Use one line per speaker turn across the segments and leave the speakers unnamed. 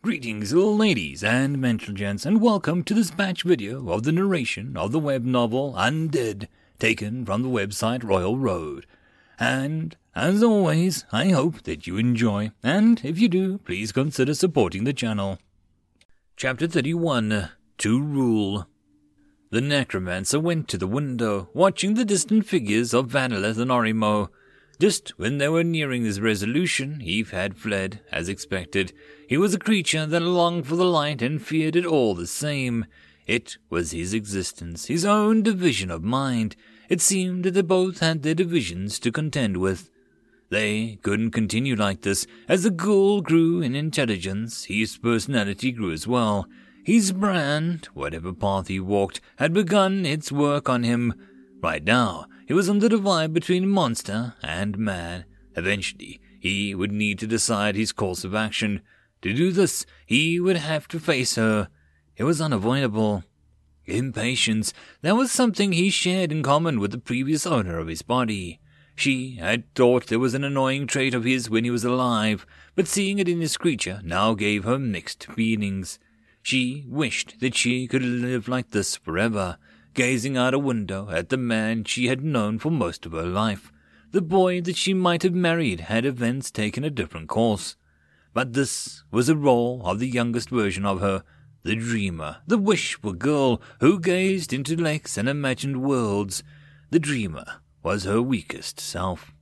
Greetings, little ladies and gents, and welcome to this batch video of the narration of the web novel Undead, taken from the website Royal Road. And, as always, I hope that you enjoy, and if you do, please consider supporting the channel. Chapter 31 To Rule The necromancer went to the window, watching the distant figures of Vanillith and Orimo. Just when they were nearing this resolution, Eve had fled, as expected. He was a creature that longed for the light and feared it all the same. It was his existence, his own division of mind. It seemed that they both had their divisions to contend with. They couldn't continue like this. As the ghoul grew in intelligence, his personality grew as well. His brand, whatever path he walked, had begun its work on him. Right now, he was on the divide between monster and man. Eventually, he would need to decide his course of action. To do this, he would have to face her. It was unavoidable. Impatience, that was something he shared in common with the previous owner of his body. She had thought there was an annoying trait of his when he was alive, but seeing it in his creature now gave her mixed feelings. She wished that she could live like this forever, gazing out a window at the man she had known for most of her life. The boy that she might have married had events taken a different course. But this was a role of the youngest version of her, the dreamer, the wishful girl who gazed into lakes and imagined worlds. The dreamer was her weakest self.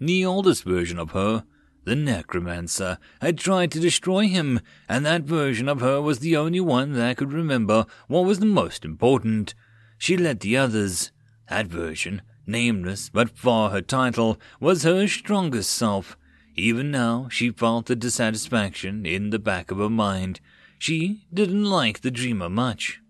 The oldest version of her, the necromancer, had tried to destroy him, and that version of her was the only one that could remember what was the most important. She led the others. That version, nameless but for her title, was her strongest self. Even now, she felt the dissatisfaction in the back of her mind. She didn't like the dreamer much.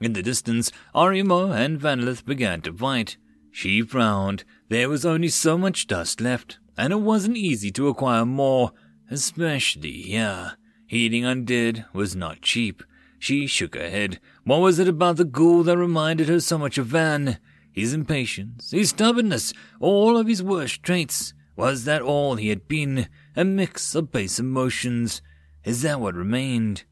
In the distance, Orimo and Vanillith began to fight. She frowned. There was only so much dust left, and it wasn't easy to acquire more, especially here. Eating undead was not cheap. She shook her head. What was it about the ghoul that reminded her so much of Van? His impatience, his stubbornness, all of his worst traits. Was that all he had been? A mix of base emotions. Is that what remained?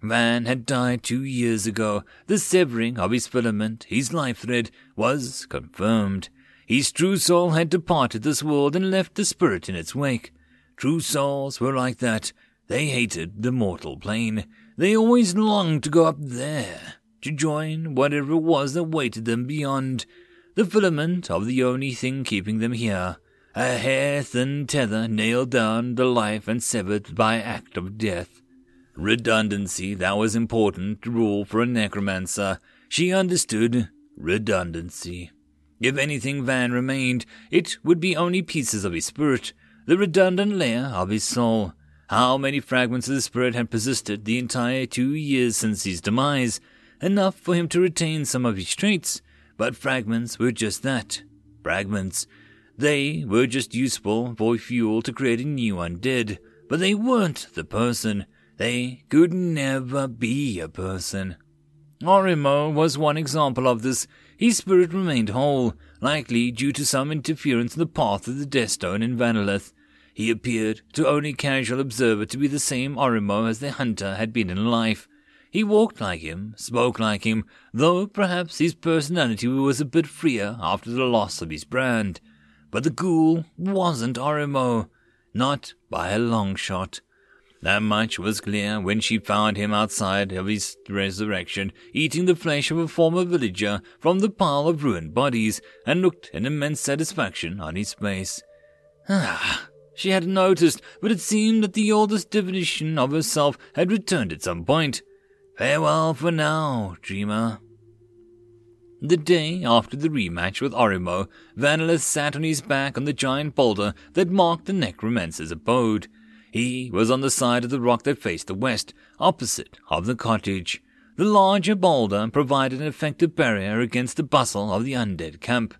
Van had died two years ago. The severing of his filament, his life thread, was confirmed. His true soul had departed this world and left the spirit in its wake. True souls were like that. They hated the mortal plane. They always longed to go up there, to join whatever it was that waited them beyond. The filament of the only thing keeping them here. A hair thin tether nailed down to life and severed by act of death. Redundancy, that was important rule for a necromancer. She understood redundancy. If anything Van remained, it would be only pieces of his spirit, the redundant layer of his soul. How many fragments of the spirit had persisted the entire two years since his demise? Enough for him to retain some of his traits, but fragments were just that fragments. They were just useful for fuel to create a new undead, but they weren't the person. They could never be a person. Orimo was one example of this. His spirit remained whole, likely due to some interference in the path of the Deathstone in Vanillith. He appeared to only casual observer to be the same Orimo as the hunter had been in life. He walked like him, spoke like him, though perhaps his personality was a bit freer after the loss of his brand. But the ghoul wasn't Orimo, not by a long shot. That much was clear when she found him outside of his resurrection, eating the flesh of a former villager from the pile of ruined bodies, and looked an immense satisfaction on his face. Ah, she had noticed, but it seemed that the oldest definition of herself had returned at some point. Farewell for now, dreamer. The day after the rematch with Orimo, Vanillith sat on his back on the giant boulder that marked the necromancer's abode. He was on the side of the rock that faced the west, opposite of the cottage. The larger boulder provided an effective barrier against the bustle of the undead camp.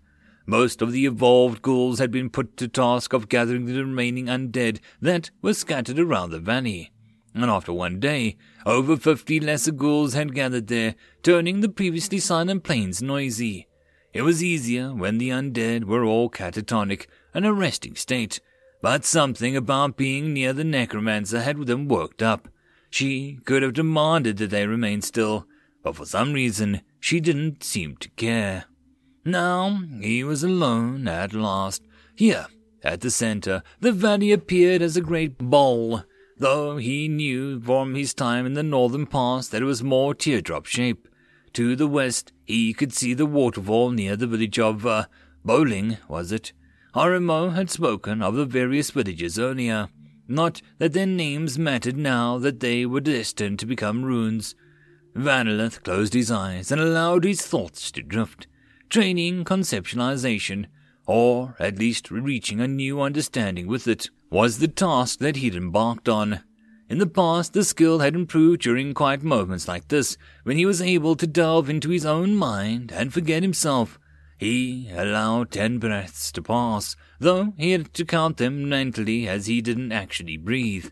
Most of the evolved ghouls had been put to task of gathering the remaining undead that were scattered around the valley. And after one day, over fifty lesser ghouls had gathered there, turning the previously silent plains noisy. It was easier when the undead were all catatonic, an arresting state, but something about being near the necromancer had them worked up. She could have demanded that they remain still, but for some reason she didn't seem to care. Now he was alone at last. Here, at the center, the valley appeared as a great bowl, though he knew from his time in the northern pass that it was more teardrop shape. To the west, he could see the waterfall near the village of, uh, Bowling, was it? Orimo had spoken of the various villages earlier. Not that their names mattered now that they were destined to become ruins. Vanilith closed his eyes and allowed his thoughts to drift, training conceptualization, or at least reaching a new understanding with it, was the task that he'd embarked on. In the past, the skill had improved during quiet moments like this, when he was able to delve into his own mind and forget himself. He allowed ten breaths to pass, though he had to count them mentally as he didn't actually breathe.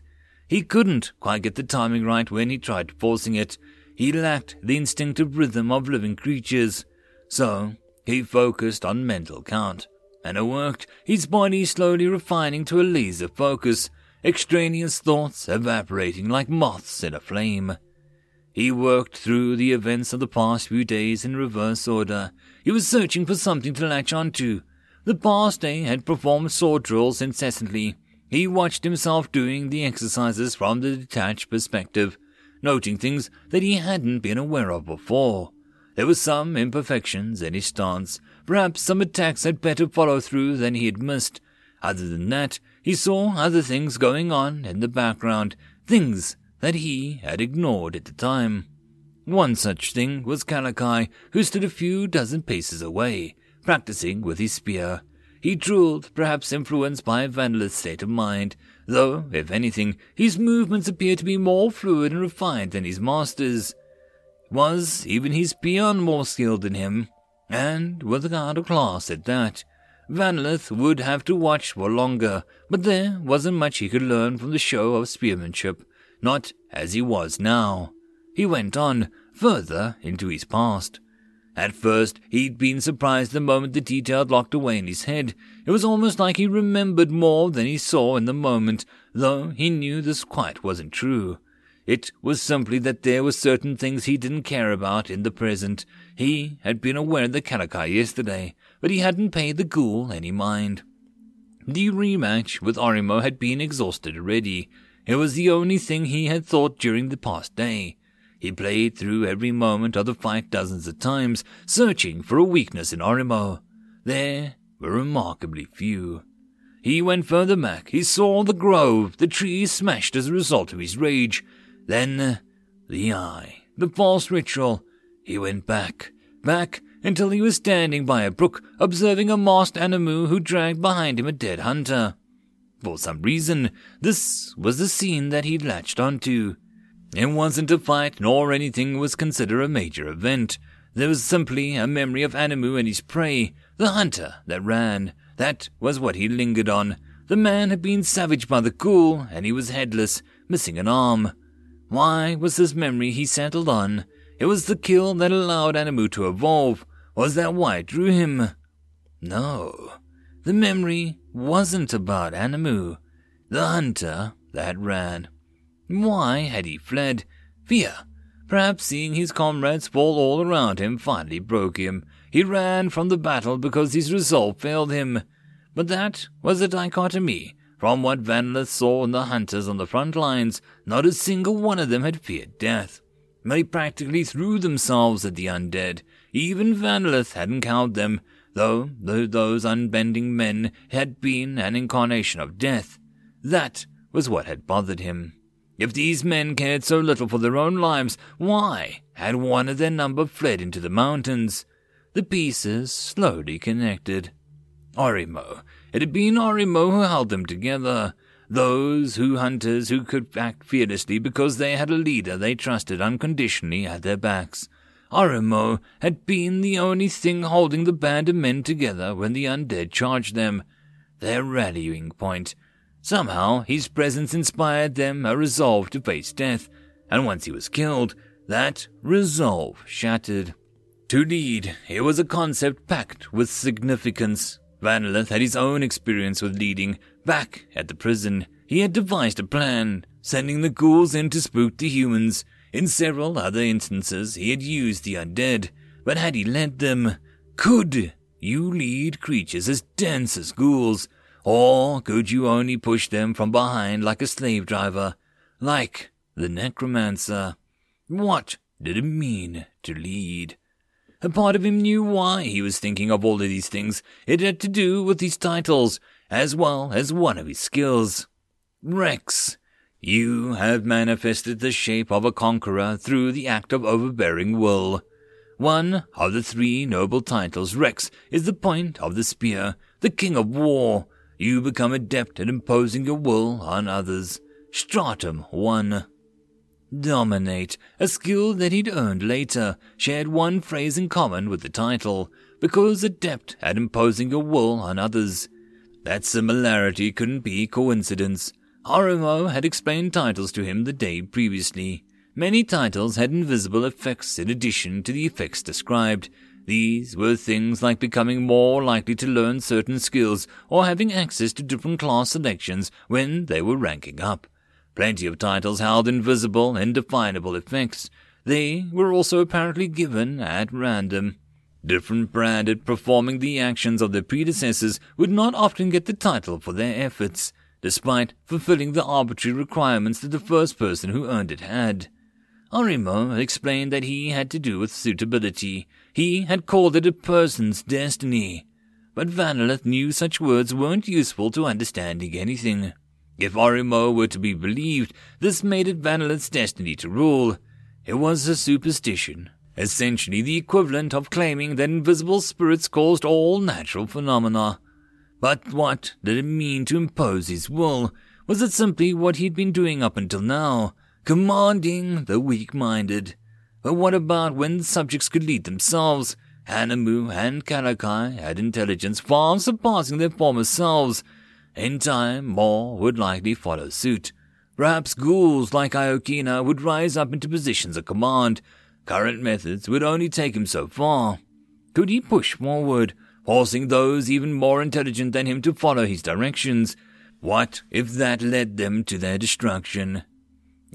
He couldn't quite get the timing right when he tried forcing it. He lacked the instinctive rhythm of living creatures. So, he focused on mental count. And it worked, his body slowly refining to a laser focus extraneous thoughts evaporating like moths in a flame. He worked through the events of the past few days in reverse order. He was searching for something to latch onto. The past day had performed sword drills incessantly. He watched himself doing the exercises from the detached perspective, noting things that he hadn't been aware of before. There were some imperfections in his stance. Perhaps some attacks had better follow through than he had missed. Other than that, he saw other things going on in the background, things that he had ignored at the time. One such thing was Kalakai, who stood a few dozen paces away, practicing with his spear. He drooled, perhaps influenced by Vandelith's state of mind, though, if anything, his movements appeared to be more fluid and refined than his master's. Was even his peon more skilled than him? And with a guard of class at that. Vanlith would have to watch for longer, but there wasn't much he could learn from the show of spearmanship, not as he was now. He went on, further into his past. At first, he'd been surprised the moment the detail locked away in his head. It was almost like he remembered more than he saw in the moment, though he knew this quite wasn't true. It was simply that there were certain things he didn't care about in the present. He had been aware of the Kalakai yesterday, but he hadn't paid the ghoul any mind. The rematch with Orimo had been exhausted already. It was the only thing he had thought during the past day. He played through every moment of the fight dozens of times, searching for a weakness in Orimo. There were remarkably few. He went further back. He saw the grove, the trees smashed as a result of his rage. Then uh, the eye, the false ritual. He went back, back until he was standing by a brook observing a masked Animu who dragged behind him a dead hunter. For some reason, this was the scene that he'd latched onto. It wasn't a fight nor anything was considered a major event. There was simply a memory of Animu and his prey, the hunter that ran. That was what he lingered on. The man had been savaged by the ghoul, and he was headless, missing an arm. Why was this memory he settled on? It was the kill that allowed Animu to evolve. Was that why it drew him? No. The memory wasn't about Animu, the hunter that ran. Why had he fled? Fear. Perhaps seeing his comrades fall all around him finally broke him. He ran from the battle because his resolve failed him. But that was a dichotomy. From what Vanlith saw in the hunters on the front lines, not a single one of them had feared death. They practically threw themselves at the undead. Even Vanlith hadn't cowed them, though those unbending men had been an incarnation of death. That was what had bothered him. If these men cared so little for their own lives, why had one of their number fled into the mountains? The pieces slowly connected. Orimo. It had been Orimo who held them together. Those who hunters who could act fearlessly because they had a leader they trusted unconditionally at their backs. Orimo had been the only thing holding the band of men together when the undead charged them, their rallying point. Somehow his presence inspired them a resolve to face death, and once he was killed, that resolve shattered. To lead, it was a concept packed with significance. Vanilith had his own experience with leading. Back at the prison, he had devised a plan, sending the ghouls in to spook the humans. In several other instances, he had used the undead, but had he led them? Could you lead creatures as dense as ghouls, or could you only push them from behind like a slave driver, like the necromancer? What did it mean to lead? A part of him knew why he was thinking of all of these things. It had to do with his titles, as well as one of his skills. Rex, you have manifested the shape of a conqueror through the act of overbearing will. One of the three noble titles, Rex, is the point of the spear, the king of war. You become adept at imposing your will on others. Stratum 1. Dominate, a skill that he'd earned later, shared one phrase in common with the title, because adept at imposing your will on others. That similarity couldn't be coincidence. Orimo had explained titles to him the day previously. Many titles had invisible effects in addition to the effects described. These were things like becoming more likely to learn certain skills or having access to different class selections when they were ranking up. Plenty of titles held invisible, indefinable effects. They were also apparently given at random. Different branded performing the actions of their predecessors would not often get the title for their efforts, despite fulfilling the arbitrary requirements that the first person who earned it had. Orimo explained that he had to do with suitability. He had called it a person's destiny. But Vanilith knew such words weren't useful to understanding anything. If Orimo were to be believed, this made it Vanilith's destiny to rule. It was a superstition, essentially the equivalent of claiming that invisible spirits caused all natural phenomena. But what did it mean to impose his will? Was it simply what he'd been doing up until now, commanding the weak-minded? But what about when the subjects could lead themselves? Hanamu and Kalakai had intelligence far surpassing their former selves, in time, more would likely follow suit. Perhaps ghouls like Iokina would rise up into positions of command. Current methods would only take him so far. Could he push forward, forcing those even more intelligent than him to follow his directions? What if that led them to their destruction?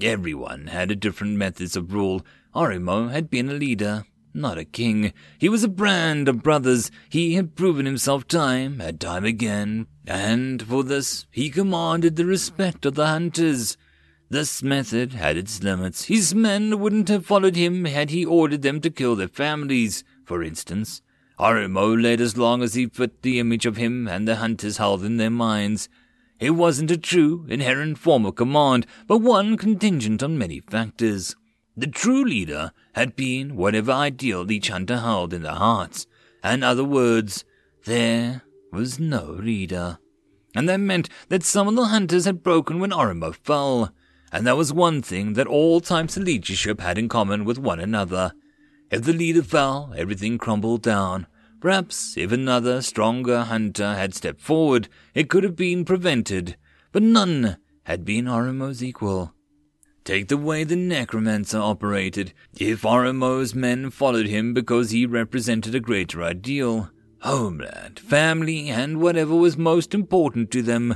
Everyone had a different methods of rule. Orimo had been a leader, not a king. He was a brand of brothers. He had proven himself time and time again, and for this he commanded the respect of the hunters. This method had its limits. His men wouldn't have followed him had he ordered them to kill their families, for instance. Orimo led as long as he fit the image of him and the hunters held in their minds. It wasn't a true, inherent form of command, but one contingent on many factors. The true leader had been whatever ideal each hunter held in their hearts. In other words, there was no leader. And that meant that some of the hunters had broken when Orimo fell. And that was one thing that all types of leadership had in common with one another. If the leader fell, everything crumbled down. Perhaps if another, stronger hunter had stepped forward, it could have been prevented. But none had been Orimo's equal. Take the way the necromancer operated. If Orimo's men followed him because he represented a greater ideal, homeland, family, and whatever was most important to them,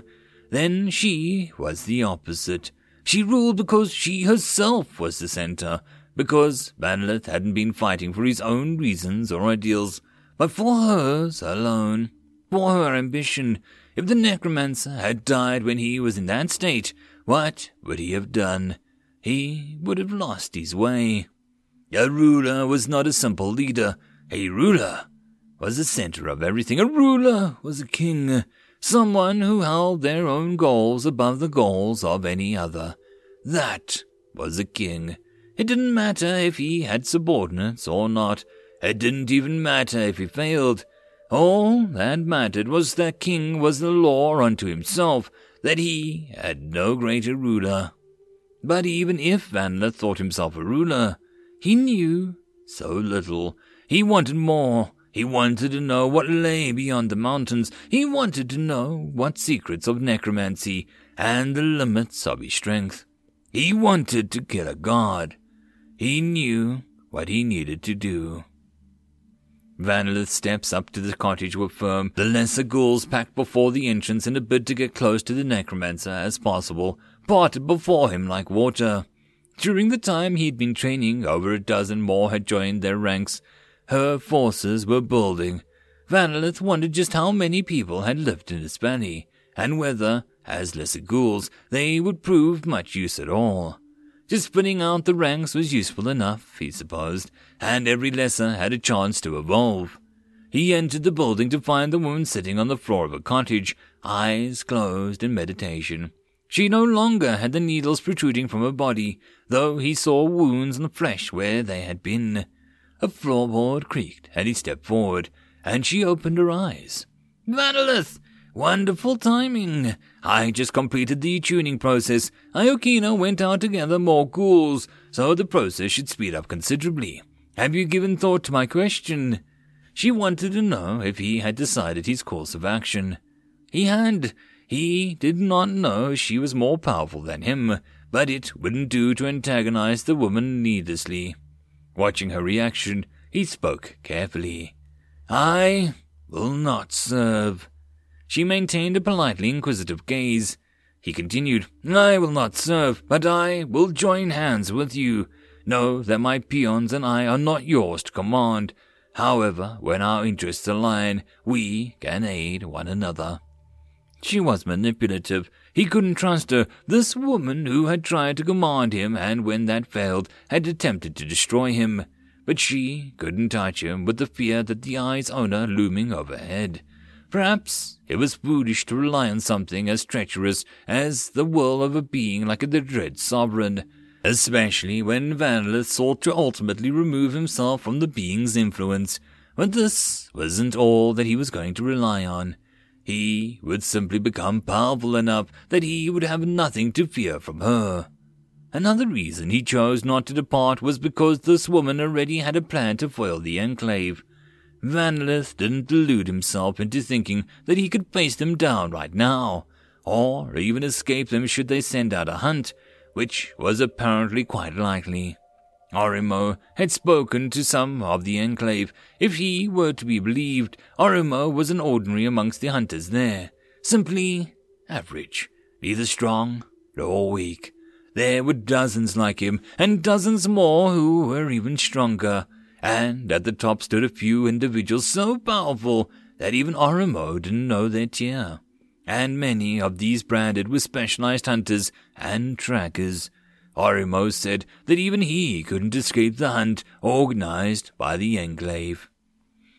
then she was the opposite. She ruled because she herself was the center, because Vanilith hadn't been fighting for his own reasons or ideals, but for hers alone, for her ambition. If the necromancer had died when he was in that state, what would he have done? He would have lost his way. A ruler was not a simple leader. A ruler was the center of everything. A ruler was a king, someone who held their own goals above the goals of any other. That was a king. It didn't matter if he had subordinates or not. It didn't even matter if he failed. All that mattered was that king was the law unto himself, that he had no greater ruler. But even if Vanla thought himself a ruler, he knew so little. He wanted more. He wanted to know what lay beyond the mountains. He wanted to know what secrets of necromancy and the limits of his strength. He wanted to kill a god. He knew what he needed to do. Vanillith's steps up to the cottage were firm. The lesser ghouls packed before the entrance in a bid to get close to the necromancer as possible, parted before him like water. During the time he'd been training, over a dozen more had joined their ranks. Her forces were building. Vanillith wondered just how many people had lived in valley, and whether, as lesser ghouls, they would prove much use at all. Just spinning out the ranks was useful enough, he supposed, and every lesser had a chance to evolve. He entered the building to find the woman sitting on the floor of a cottage, eyes closed in meditation. She no longer had the needles protruding from her body, though he saw wounds on the flesh where they had been. A floorboard creaked and he stepped forward, and she opened her eyes. Vanillith! Wonderful timing. I just completed the tuning process. Iokina went out to gather more ghouls, so the process should speed up considerably. Have you given thought to my question? She wanted to know if he had decided his course of action. He had. He did not know she was more powerful than him, but it wouldn't do to antagonize the woman needlessly. Watching her reaction, he spoke carefully. I will not serve. She maintained a politely inquisitive gaze. He continued, I will not serve, but I will join hands with you. Know that my peons and I are not yours to command. However, when our interests align, we can aid one another. She was manipulative. He couldn't trust her. This woman who had tried to command him and when that failed had attempted to destroy him. But she couldn't touch him with the fear that the eye's owner looming overhead. Perhaps it was foolish to rely on something as treacherous as the will of a being like the dread sovereign, especially when Vanillith sought to ultimately remove himself from the being's influence. But this wasn't all that he was going to rely on. He would simply become powerful enough that he would have nothing to fear from her. Another reason he chose not to depart was because this woman already had a plan to foil the Enclave. Vanillith didn't delude himself into thinking that he could face them down right now, or even escape them should they send out a hunt, which was apparently quite likely. Orimo had spoken to some of the enclave. If he were to be believed, Orimo was an ordinary amongst the hunters there, simply average, neither strong nor weak. There were dozens like him, and dozens more who were even stronger and at the top stood a few individuals so powerful that even Orimo didn't know their tier. And many of these branded were specialized hunters and trackers. Orimo said that even he couldn't escape the hunt organized by the Enclave.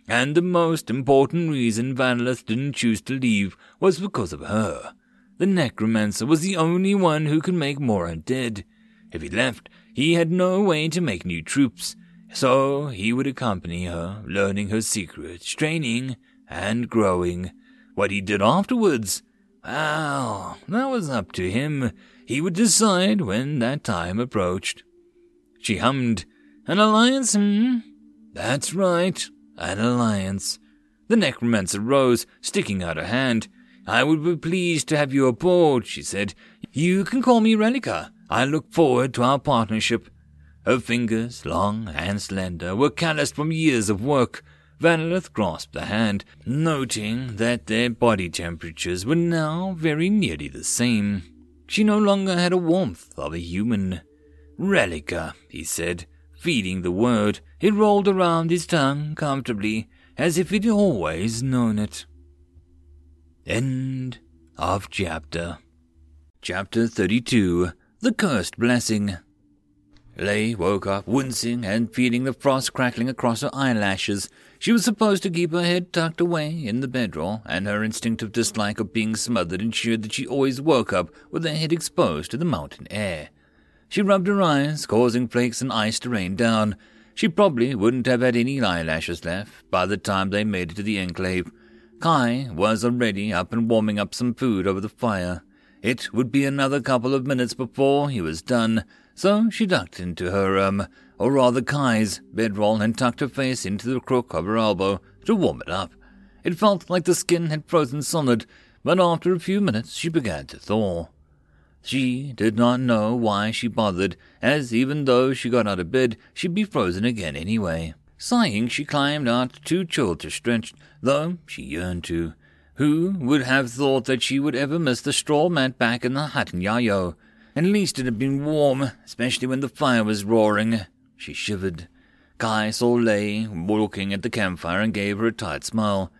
And the most important reason Vanillith didn't choose to leave was because of her. The necromancer was the only one who could make Mora dead. If he left, he had no way to make new troops, so he would accompany her, learning her secrets, training, and growing. What he did afterwards, well, that was up to him. He would decide when that time approached. She hummed, An alliance, hmm? That's right, an alliance. The necromancer rose, sticking out a hand. I would be pleased to have you aboard, she said. You can call me Relica. I look forward to our partnership. Her fingers, long and slender, were calloused from years of work. Vanillith grasped the hand, noting that their body temperatures were now very nearly the same. She no longer had a warmth of a human. Relica, he said, feeding the word. It rolled around his tongue comfortably, as if he'd always known it. End of chapter. Chapter 32 The Cursed Blessing. Lei woke up, wincing and feeling the frost crackling across her eyelashes. She was supposed to keep her head tucked away in the bedroll, and her instinctive dislike of being smothered ensured that she always woke up with her head exposed to the mountain air. She rubbed her eyes, causing flakes and ice to rain down. She probably wouldn't have had any eyelashes left by the time they made it to the enclave. Kai was already up and warming up some food over the fire. It would be another couple of minutes before he was done, so she ducked into her, um, or rather Kai's, bedroll and tucked her face into the crook of her elbow to warm it up. It felt like the skin had frozen solid, but after a few minutes she began to thaw. She did not know why she bothered, as even though she got out of bed, she'd be frozen again anyway. Sighing, she climbed out, too chilled to stretch, though she yearned to. Who would have thought that she would ever miss the straw mat back in the hut in Yayo? At least it had been warm, especially when the fire was roaring. She shivered. Kai saw Lei looking at the campfire and gave her a tight smile.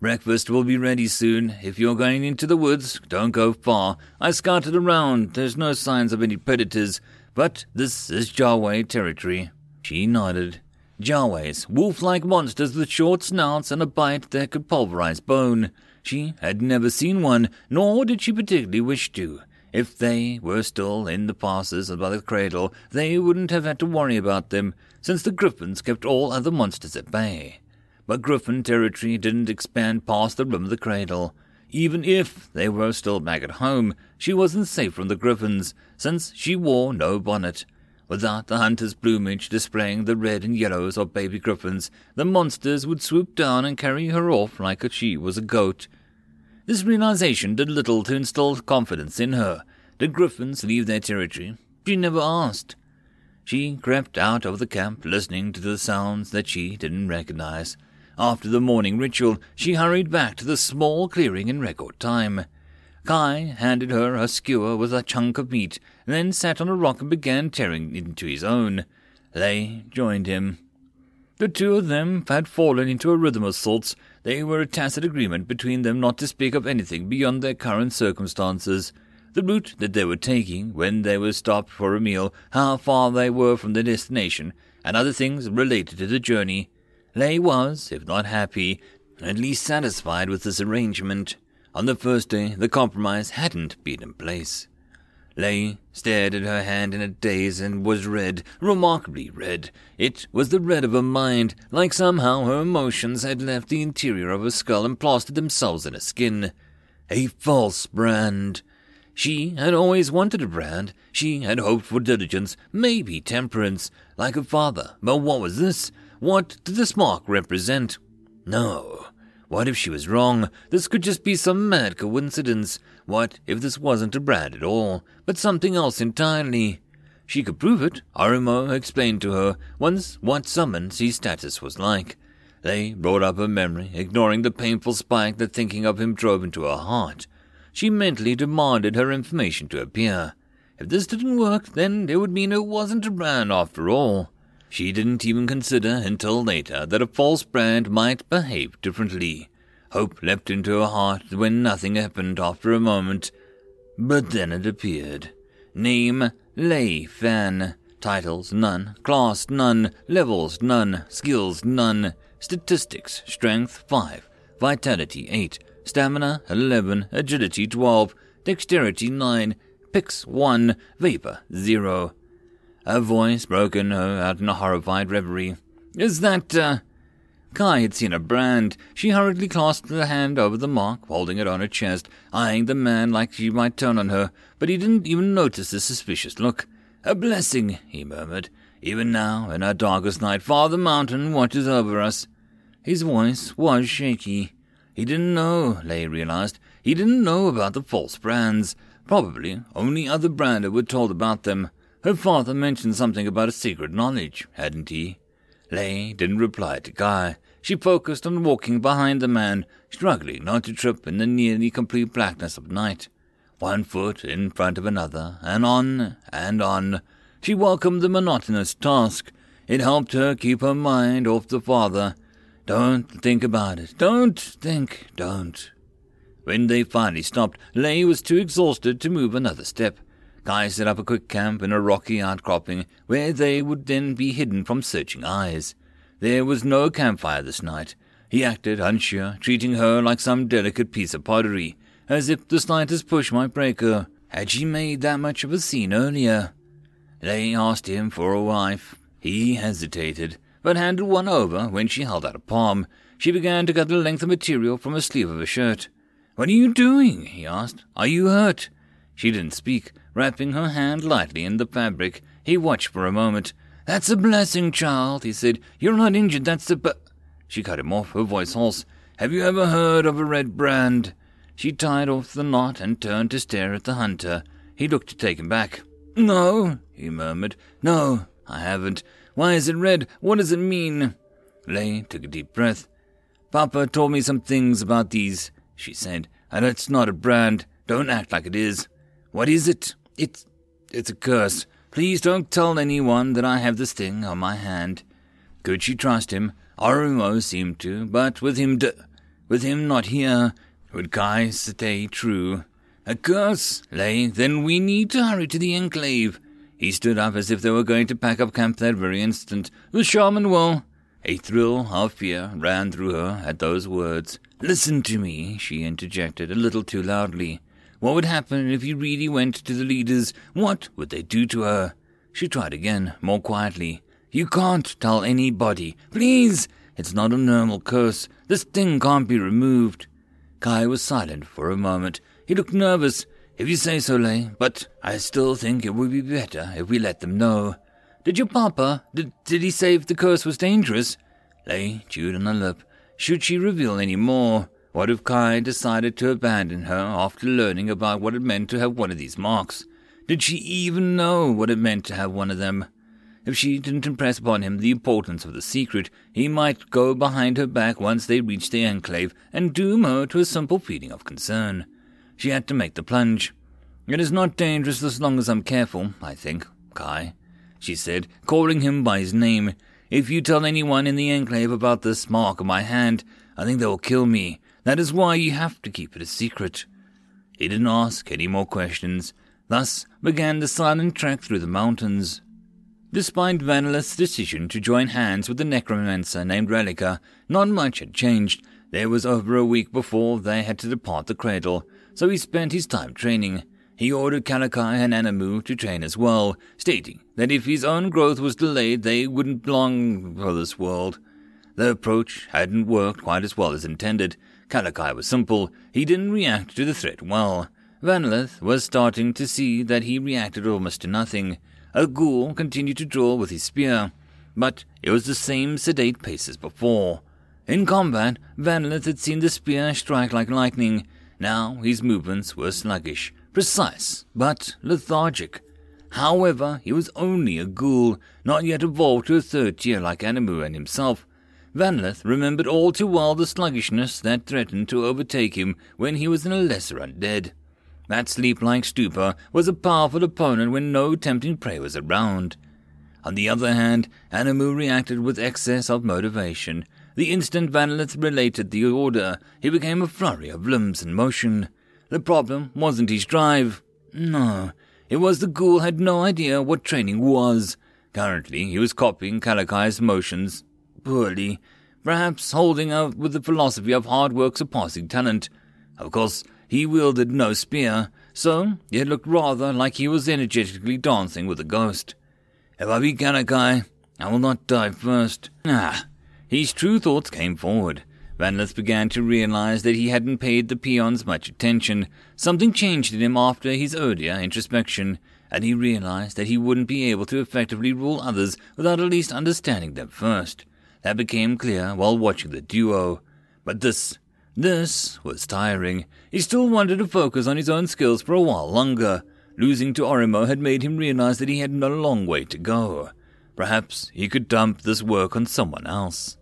Breakfast will be ready soon. If you're going into the woods, don't go far. I scouted around. There's no signs of any predators, but this is Jiawei territory. She nodded. Jiaweis, wolf-like monsters with short snouts and a bite that could pulverize bone. She had never seen one, nor did she particularly wish to. If they were still in the passes by the cradle, they wouldn't have had to worry about them, since the griffins kept all other monsters at bay. But griffin territory didn't expand past the rim of the cradle. Even if they were still back at home, she wasn't safe from the griffins, since she wore no bonnet. Without the hunter's plumage displaying the red and yellows of baby griffins, the monsters would swoop down and carry her off like she was a goat. This realization did little to instill confidence in her. Did griffins leave their territory? She never asked. She crept out of the camp, listening to the sounds that she didn't recognize. After the morning ritual, she hurried back to the small clearing in record time. Kai handed her a skewer with a chunk of meat, then sat on a rock and began tearing into his own. Lei joined him. The two of them had fallen into a rhythm of sorts. They were a tacit agreement between them not to speak of anything beyond their current circumstances. The route that they were taking, when they were stopped for a meal, how far they were from their destination, and other things related to the journey. Lei was, if not happy, at least satisfied with this arrangement. On the first day, the compromise hadn't been in place. Lei stared at her hand in a daze and was red, remarkably red. It was the red of her mind, like somehow her emotions had left the interior of her skull and plastered themselves in her skin. A false brand. She had always wanted a brand. She had hoped for diligence, maybe temperance, like her father. But what was this? What did this mark represent? No, what if she was wrong? This could just be some mad coincidence. What if this wasn't a brand at all, but something else entirely? She could prove it. Orimo explained to her once what summons his status was like. They brought up her memory, ignoring the painful spike that thinking of him drove into her heart. She mentally demanded her information to appear. If this didn't work, then it would mean it wasn't a brand after all. She didn't even consider until later that a false brand might behave differently. Hope leapt into her heart when nothing happened after a moment. But then it appeared. Name Lei Fan. Titles none. Class none. Levels none. Skills none. Statistics Strength 5. Vitality 8. Stamina 11. Agility 12. Dexterity 9. Pix 1. Vapor 0. A voice broke in her out in a horrified reverie. Is that, uh... Kai had seen a brand. She hurriedly clasped her hand over the mark, holding it on her chest, eyeing the man like she might turn on her, but he didn't even notice the suspicious look. A blessing, he murmured. Even now, in our darkest night, Father Mountain watches over us. His voice was shaky. He didn't know, Lei realized. He didn't know about the false brands. Probably only other brander were told about them. Her father mentioned something about a secret knowledge, hadn't he? Lei didn't reply to Guy. She focused on walking behind the man, struggling not to trip in the nearly complete blackness of night. One foot in front of another, and on and on. She welcomed the monotonous task. It helped her keep her mind off the father. Don't think about it. Don't think. Don't. When they finally stopped, Lei was too exhausted to move another step. Kai set up a quick camp in a rocky outcropping where they would then be hidden from searching eyes. There was no campfire this night. He acted unsure, treating her like some delicate piece of pottery, as if the slightest push might break her. Had she made that much of a scene earlier? They asked him for a wife. He hesitated, but handed one over when she held out a palm. She began to cut the length of material from a sleeve of her shirt. What are you doing? he asked. Are you hurt? She didn't speak, wrapping her hand lightly in the fabric. He watched for a moment. That's a blessing, child, he said. You're not injured, that's bu-. She cut him off, her voice hoarse. Have you ever heard of a red brand? She tied off the knot and turned to stare at the hunter. He looked taken back. No, he murmured. No, I haven't. Why is it red? What does it mean? Lei took a deep breath. Papa told me some things about these, she said, and it's not a brand. Don't act like it is. What is it? It's it's a curse. Please don't tell anyone that I have this thing on my hand. Could she trust him? Orimo seemed to, but with him, d- with him not here, would Kai stay true? A curse, Lei. Then we need to hurry to the enclave. He stood up as if they were going to pack up camp that very instant. The shaman will. A thrill of fear ran through her at those words. Listen to me, she interjected a little too loudly. What would happen if you really went to the leaders? What would they do to her? She tried again, more quietly. You can't tell anybody. Please! It's not a normal curse. This thing can't be removed. Kai was silent for a moment. He looked nervous. If you say so, Lei, but I still think it would be better if we let them know. Did your papa, did, did he say if the curse was dangerous? Lei chewed on her lip. Should she reveal any more? What if Kai decided to abandon her after learning about what it meant to have one of these marks? Did she even know what it meant to have one of them? If she didn't impress upon him the importance of the secret, he might go behind her back once they reached the enclave and doom her to a simple feeling of concern. She had to make the plunge. It is not dangerous as long as I'm careful, I think, Kai, she said, calling him by his name. If you tell anyone in the enclave about this mark on my hand, I think they will kill me. That is why you have to keep it a secret. He didn't ask any more questions. Thus began the silent trek through the mountains. Despite Vanillith's decision to join hands with the necromancer named Relica, not much had changed. There was over a week before they had to depart the cradle, so he spent his time training. He ordered Kalakai and Animu to train as well, stating that if his own growth was delayed, they wouldn't belong for this world. The approach hadn't worked quite as well as intended, Kalakai was simple. He didn't react to the threat well. Vanillith was starting to see that he reacted almost to nothing. A ghoul continued to draw with his spear, but it was the same sedate pace as before. In combat, Vanillith had seen the spear strike like lightning. Now his movements were sluggish, precise, but lethargic. However, he was only a ghoul, not yet evolved to a third tier like Animu and himself. Vanillith remembered all too well the sluggishness that threatened to overtake him when he was in a lesser undead. That sleep-like stupor was a powerful opponent when no tempting prey was around. On the other hand, Animu reacted with excess of motivation. The instant Vanillith related the order, he became a flurry of limbs and motion. The problem wasn't his drive. No, it was the ghoul had no idea what training was. Currently, he was copying Kalakai's motions poorly, perhaps holding out with the philosophy of hard work surpassing talent. Of course, he wielded no spear, so it looked rather like he was energetically dancing with a ghost. If I be Kalakai, I will not die first. Ah, his true thoughts came forward. Vanillith began to realize that he hadn't paid the peons much attention. Something changed in him after his earlier introspection, and he realized that he wouldn't be able to effectively rule others without at least understanding them first. That became clear while watching the duo. But this, this was tiring. He still wanted to focus on his own skills for a while longer. Losing to Orimo had made him realize that he had a long way to go. Perhaps he could dump this work on someone else.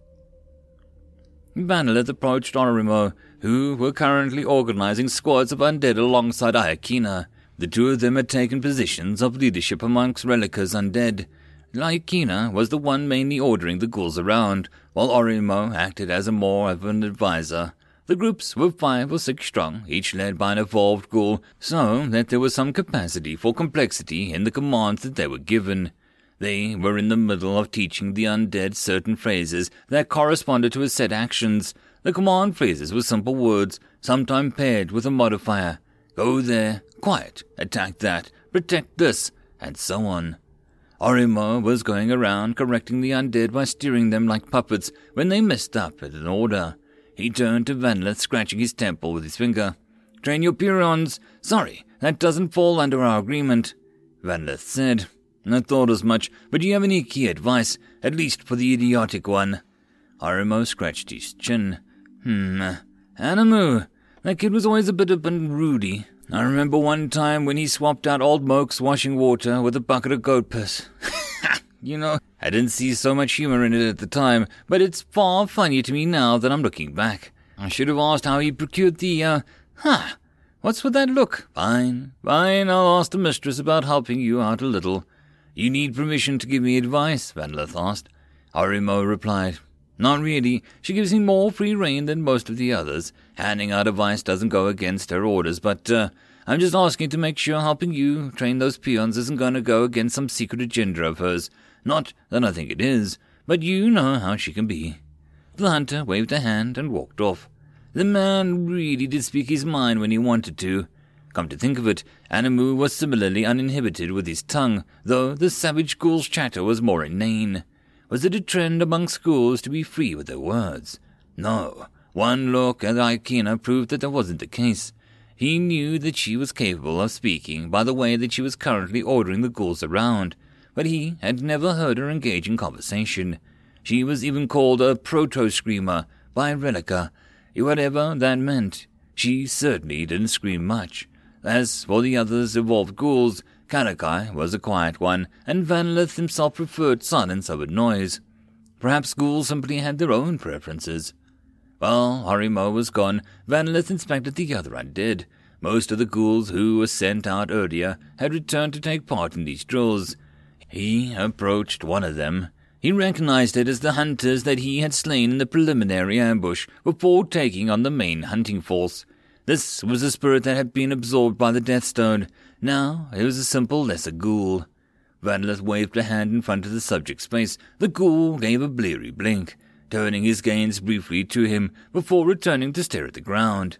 Vanillith approached Orimo, who were currently organizing squads of undead alongside Ayakina. The two of them had taken positions of leadership amongst Relica's undead. Laikina was the one mainly ordering the ghouls around, while Orimo acted as a more of an advisor. The groups were five or six strong, each led by an evolved ghoul, so that there was some capacity for complexity in the commands that they were given. They were in the middle of teaching the undead certain phrases that corresponded to his set actions. The command phrases were simple words, sometimes paired with a modifier. Go there, quiet, attack that, protect this, and so on. Orimo was going around correcting the undead by steering them like puppets when they messed up at an order. He turned to Vanillith, scratching his temple with his finger. Train your Pyrons. Sorry, that doesn't fall under our agreement. Vanillith said. I thought as much, but do you have any key advice, at least for the idiotic one? Orimo scratched his chin. Hmm. Animu. That kid was always a bit of a Rudy. I remember one time when he swapped out old Moke's washing water with a bucket of goat piss. You know, I didn't see so much humor in it at the time, but it's far funnier to me now that I'm looking back. I should have asked how he procured the, uh, huh, what's with that look? Fine, fine, I'll ask the mistress about helping you out a little. You need permission to give me advice, Vanlith asked. Orimo replied, Not really. She gives me more free rein than most of the others. Handing out advice doesn't go against her orders, but, uh, I'm just asking to make sure helping you train those peons isn't going to go against some secret agenda of hers. Not that I think it is, but you know how she can be. The hunter waved a hand and walked off. The man really did speak his mind when he wanted to. Come to think of it, Animu was similarly uninhibited with his tongue, though the savage ghoul's chatter was more inane. Was it a trend among ghouls to be free with their words? No. One look at Aikina proved that that wasn't the case. He knew that she was capable of speaking by the way that she was currently ordering the ghouls around, but he had never heard her engage in conversation. She was even called a proto-screamer by Relica, whatever that meant. She certainly didn't scream much. As for the others evolved ghouls, Karakai was a quiet one, and Vanlith himself preferred silence over noise. Perhaps ghouls simply had their own preferences. While Orimo was gone, Vanlith inspected the other undead. Most of the ghouls who were sent out earlier had returned to take part in these drills. He approached one of them. He recognized it as the hunters that he had slain in the preliminary ambush before taking on the main hunting force. This was a spirit that had been absorbed by the Deathstone. Now it was a simple lesser ghoul. Vanlith waved a hand in front of the subject's face. The ghoul gave a bleary blink turning his gaze briefly to him before returning to stare at the ground.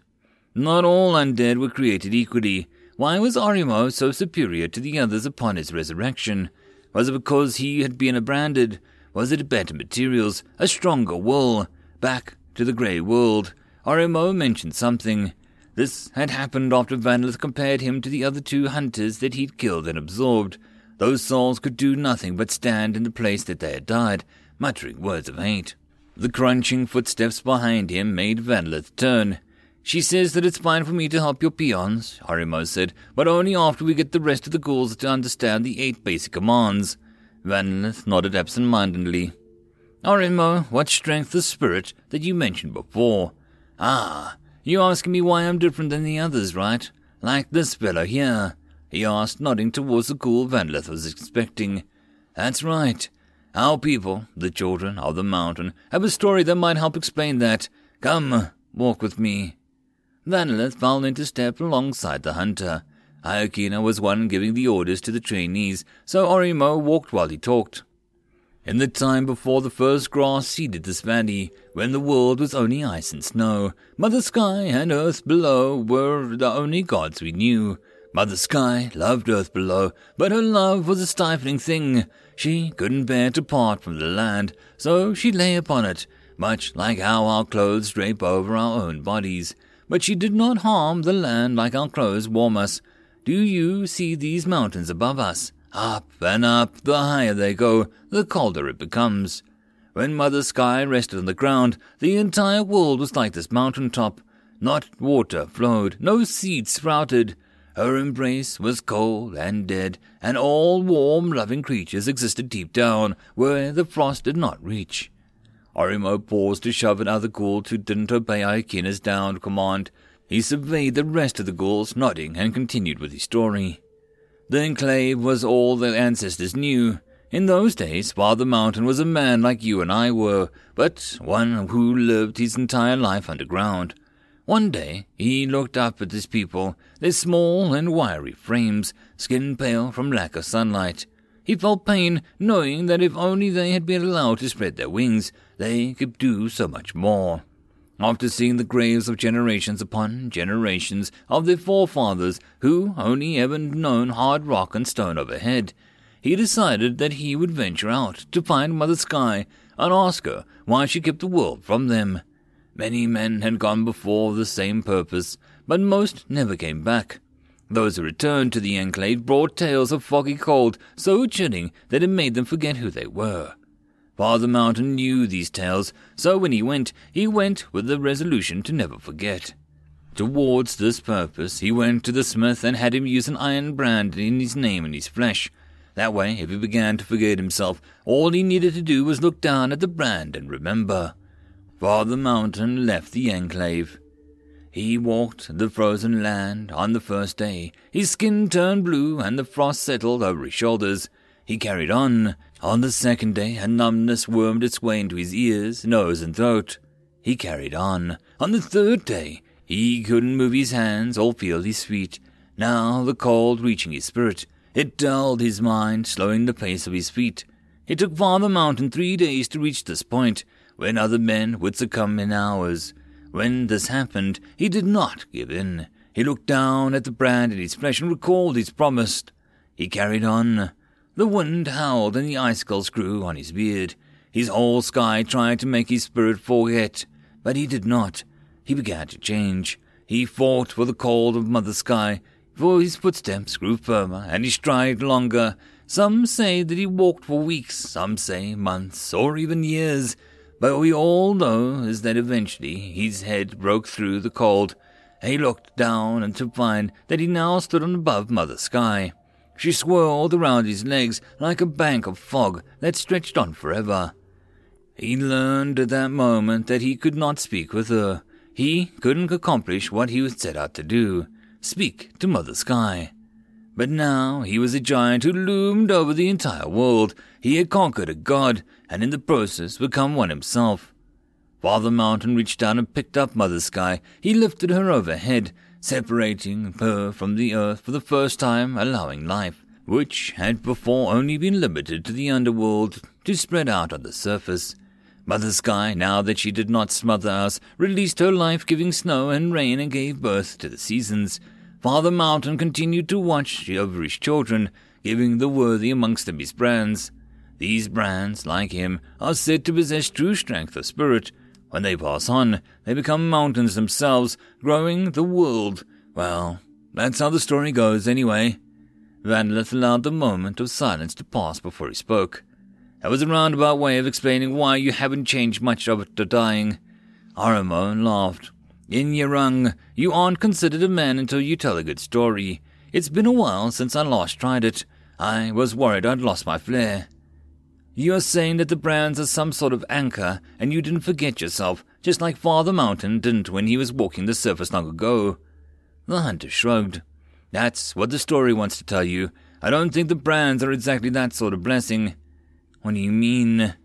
Not all undead were created equally. Why was Orimo so superior to the others upon his resurrection? Was it because he had been branded? Was it better materials, a stronger wool? Back to the grey world. Orimo mentioned something. This had happened after Vanlith compared him to the other two hunters that he'd killed and absorbed. Those souls could do nothing but stand in the place that they had died, muttering words of hate. The crunching footsteps behind him made Vanlith turn. She says that it's fine for me to help your peons, Orimo said, but only after we get the rest of the ghouls to understand the eight basic commands. Vanlith nodded absent-mindedly. Orimo, what strength of spirit that you mentioned before? Ah, you asking me why I'm different than the others, right? Like this fellow here, he asked, nodding towards the ghoul Vanlith was expecting. That's right. Our people, the children of the mountain, have a story that might help explain that. Come, walk with me. Vanlith fell into step alongside the hunter. Ayakina was one giving the orders to the trainees, so Orimo walked while he talked. In the time before the first grass seeded this valley, when the world was only ice and snow, Mother Sky and Earth below were the only gods we knew. Mother Sky loved Earth below, but her love was a stifling thing. She couldn't bear to part from the land, so she lay upon it, much like how our clothes drape over our own bodies. But she did not harm the land like our clothes warm us. Do you see these mountains above us? Up and up, the higher they go, the colder it becomes. When Mother Sky rested on the ground, the entire world was like this mountain top. Not water flowed, no seeds sprouted. Her embrace was cold and dead, and all warm, loving creatures existed deep down, where the frost did not reach. Orimo paused to shove another ghoul who didn't obey Aikina's downed command. He surveyed the rest of the ghouls, nodding, and continued with his story. The enclave was all their ancestors knew. In those days, Father Mountain was a man like you and I were, but one who lived his entire life underground. One day he looked up at his people, their small and wiry frames, skin pale from lack of sunlight. He felt pain, knowing that if only they had been allowed to spread their wings, they could do so much more. After seeing the graves of generations upon generations of their forefathers who only ever known hard rock and stone overhead, he decided that he would venture out to find Mother Sky and ask her why she kept the world from them. Many men had gone before for the same purpose, but most never came back. Those who returned to the enclave brought tales of foggy cold so chilling that it made them forget who they were. Father Mountain knew these tales, so when he went, he went with the resolution to never forget. Towards this purpose, he went to the smith and had him use an iron brand in his name and his flesh. That way, if he began to forget himself, all he needed to do was look down at the brand and remember. Father Mountain left the enclave. He walked the frozen land on the first day. His skin turned blue and the frost settled over his shoulders. He carried on. On the second day, a numbness wormed its way into his ears, nose, and throat. He carried on. On the third day, he couldn't move his hands or feel his feet. Now the cold reaching his spirit, it dulled his mind, slowing the pace of his feet. It took Father Mountain three days to reach this point, when other men would succumb in hours. When this happened, he did not give in. He looked down at the brand in his flesh and recalled his promise. He carried on. The wind howled and the icicles grew on his beard. His whole sky tried to make his spirit forget, but he did not. He began to change. He fought for the cold of Mother Sky, for his footsteps grew firmer and his stride longer. Some say that he walked for weeks, some say months, or even years. But we all know is that eventually his head broke through the cold. He looked down and to find that he now stood on above Mother Sky. She swirled around his legs like a bank of fog that stretched on forever. He learned at that moment that he could not speak with her. He couldn't accomplish what he was set out to do speak to Mother Sky. But now he was a giant who loomed over the entire world. He had conquered a god, and in the process become one himself. Father Mountain reached down and picked up Mother Sky. He lifted her overhead, separating her from the earth for the first time, allowing life, which had before only been limited to the underworld, to spread out on the surface. Mother Sky, now that she did not smother us, released her life giving snow and rain and gave birth to the seasons. Father Mountain continued to watch over his children, giving the worthy amongst them his brands. These brands, like him, are said to possess true strength of spirit. When they pass on, they become mountains themselves, growing the world. Well, that's how the story goes, anyway. Vanlith allowed the moment of silence to pass before he spoke. That was a roundabout way of explaining why you haven't changed much after dying. Orimo laughed. In Yerung, you aren't considered a man until you tell a good story. It's been a while since I last tried it. I was worried I'd lost my flair. You're saying that the brands are some sort of anchor, and you didn't forget yourself, just like Father Mountain didn't when he was walking the surface long ago. The hunter shrugged. That's what the story wants to tell you. I don't think the brands are exactly that sort of blessing. What do you mean?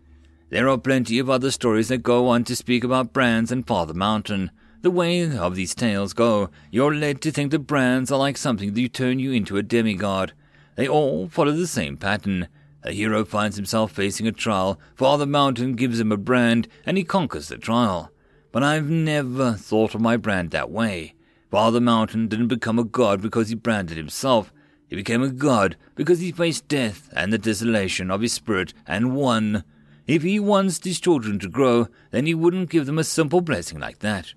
There are plenty of other stories that go on to speak about brands and Father Mountain. The way of these tales go, you're led to think the brands are like something that turn you into a demigod. They all follow the same pattern. A hero finds himself facing a trial, Father Mountain gives him a brand, and he conquers the trial. But I've never thought of my brand that way. Father Mountain didn't become a god because he branded himself. He became a god because he faced death and the desolation of his spirit and won. If he wants his children to grow, then he wouldn't give them a simple blessing like that.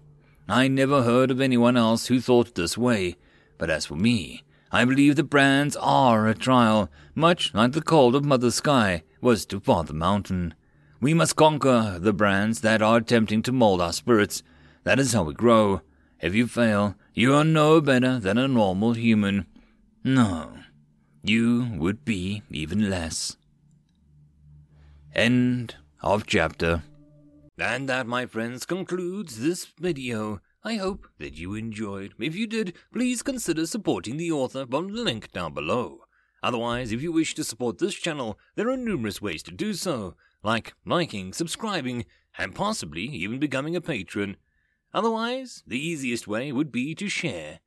I never heard of anyone else who thought this way, but as for me, I believe the brands are a trial, much like the cold of Mother Sky was to Father Mountain. We must conquer the brands that are attempting to mold our spirits. That is how we grow. If you fail, you are no better than a normal human. No, you would be even less. End of chapter. And that, my friends, concludes this video. I hope that you enjoyed. If you did, please consider supporting the author from the link down below. Otherwise, if you wish to support this channel, there are numerous ways to do so, like liking, subscribing, and possibly even becoming a patron. Otherwise, the easiest way would be to share.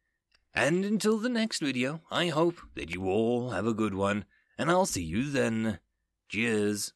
And until the next video, I hope that you all have a good one, and I'll see you then. Cheers.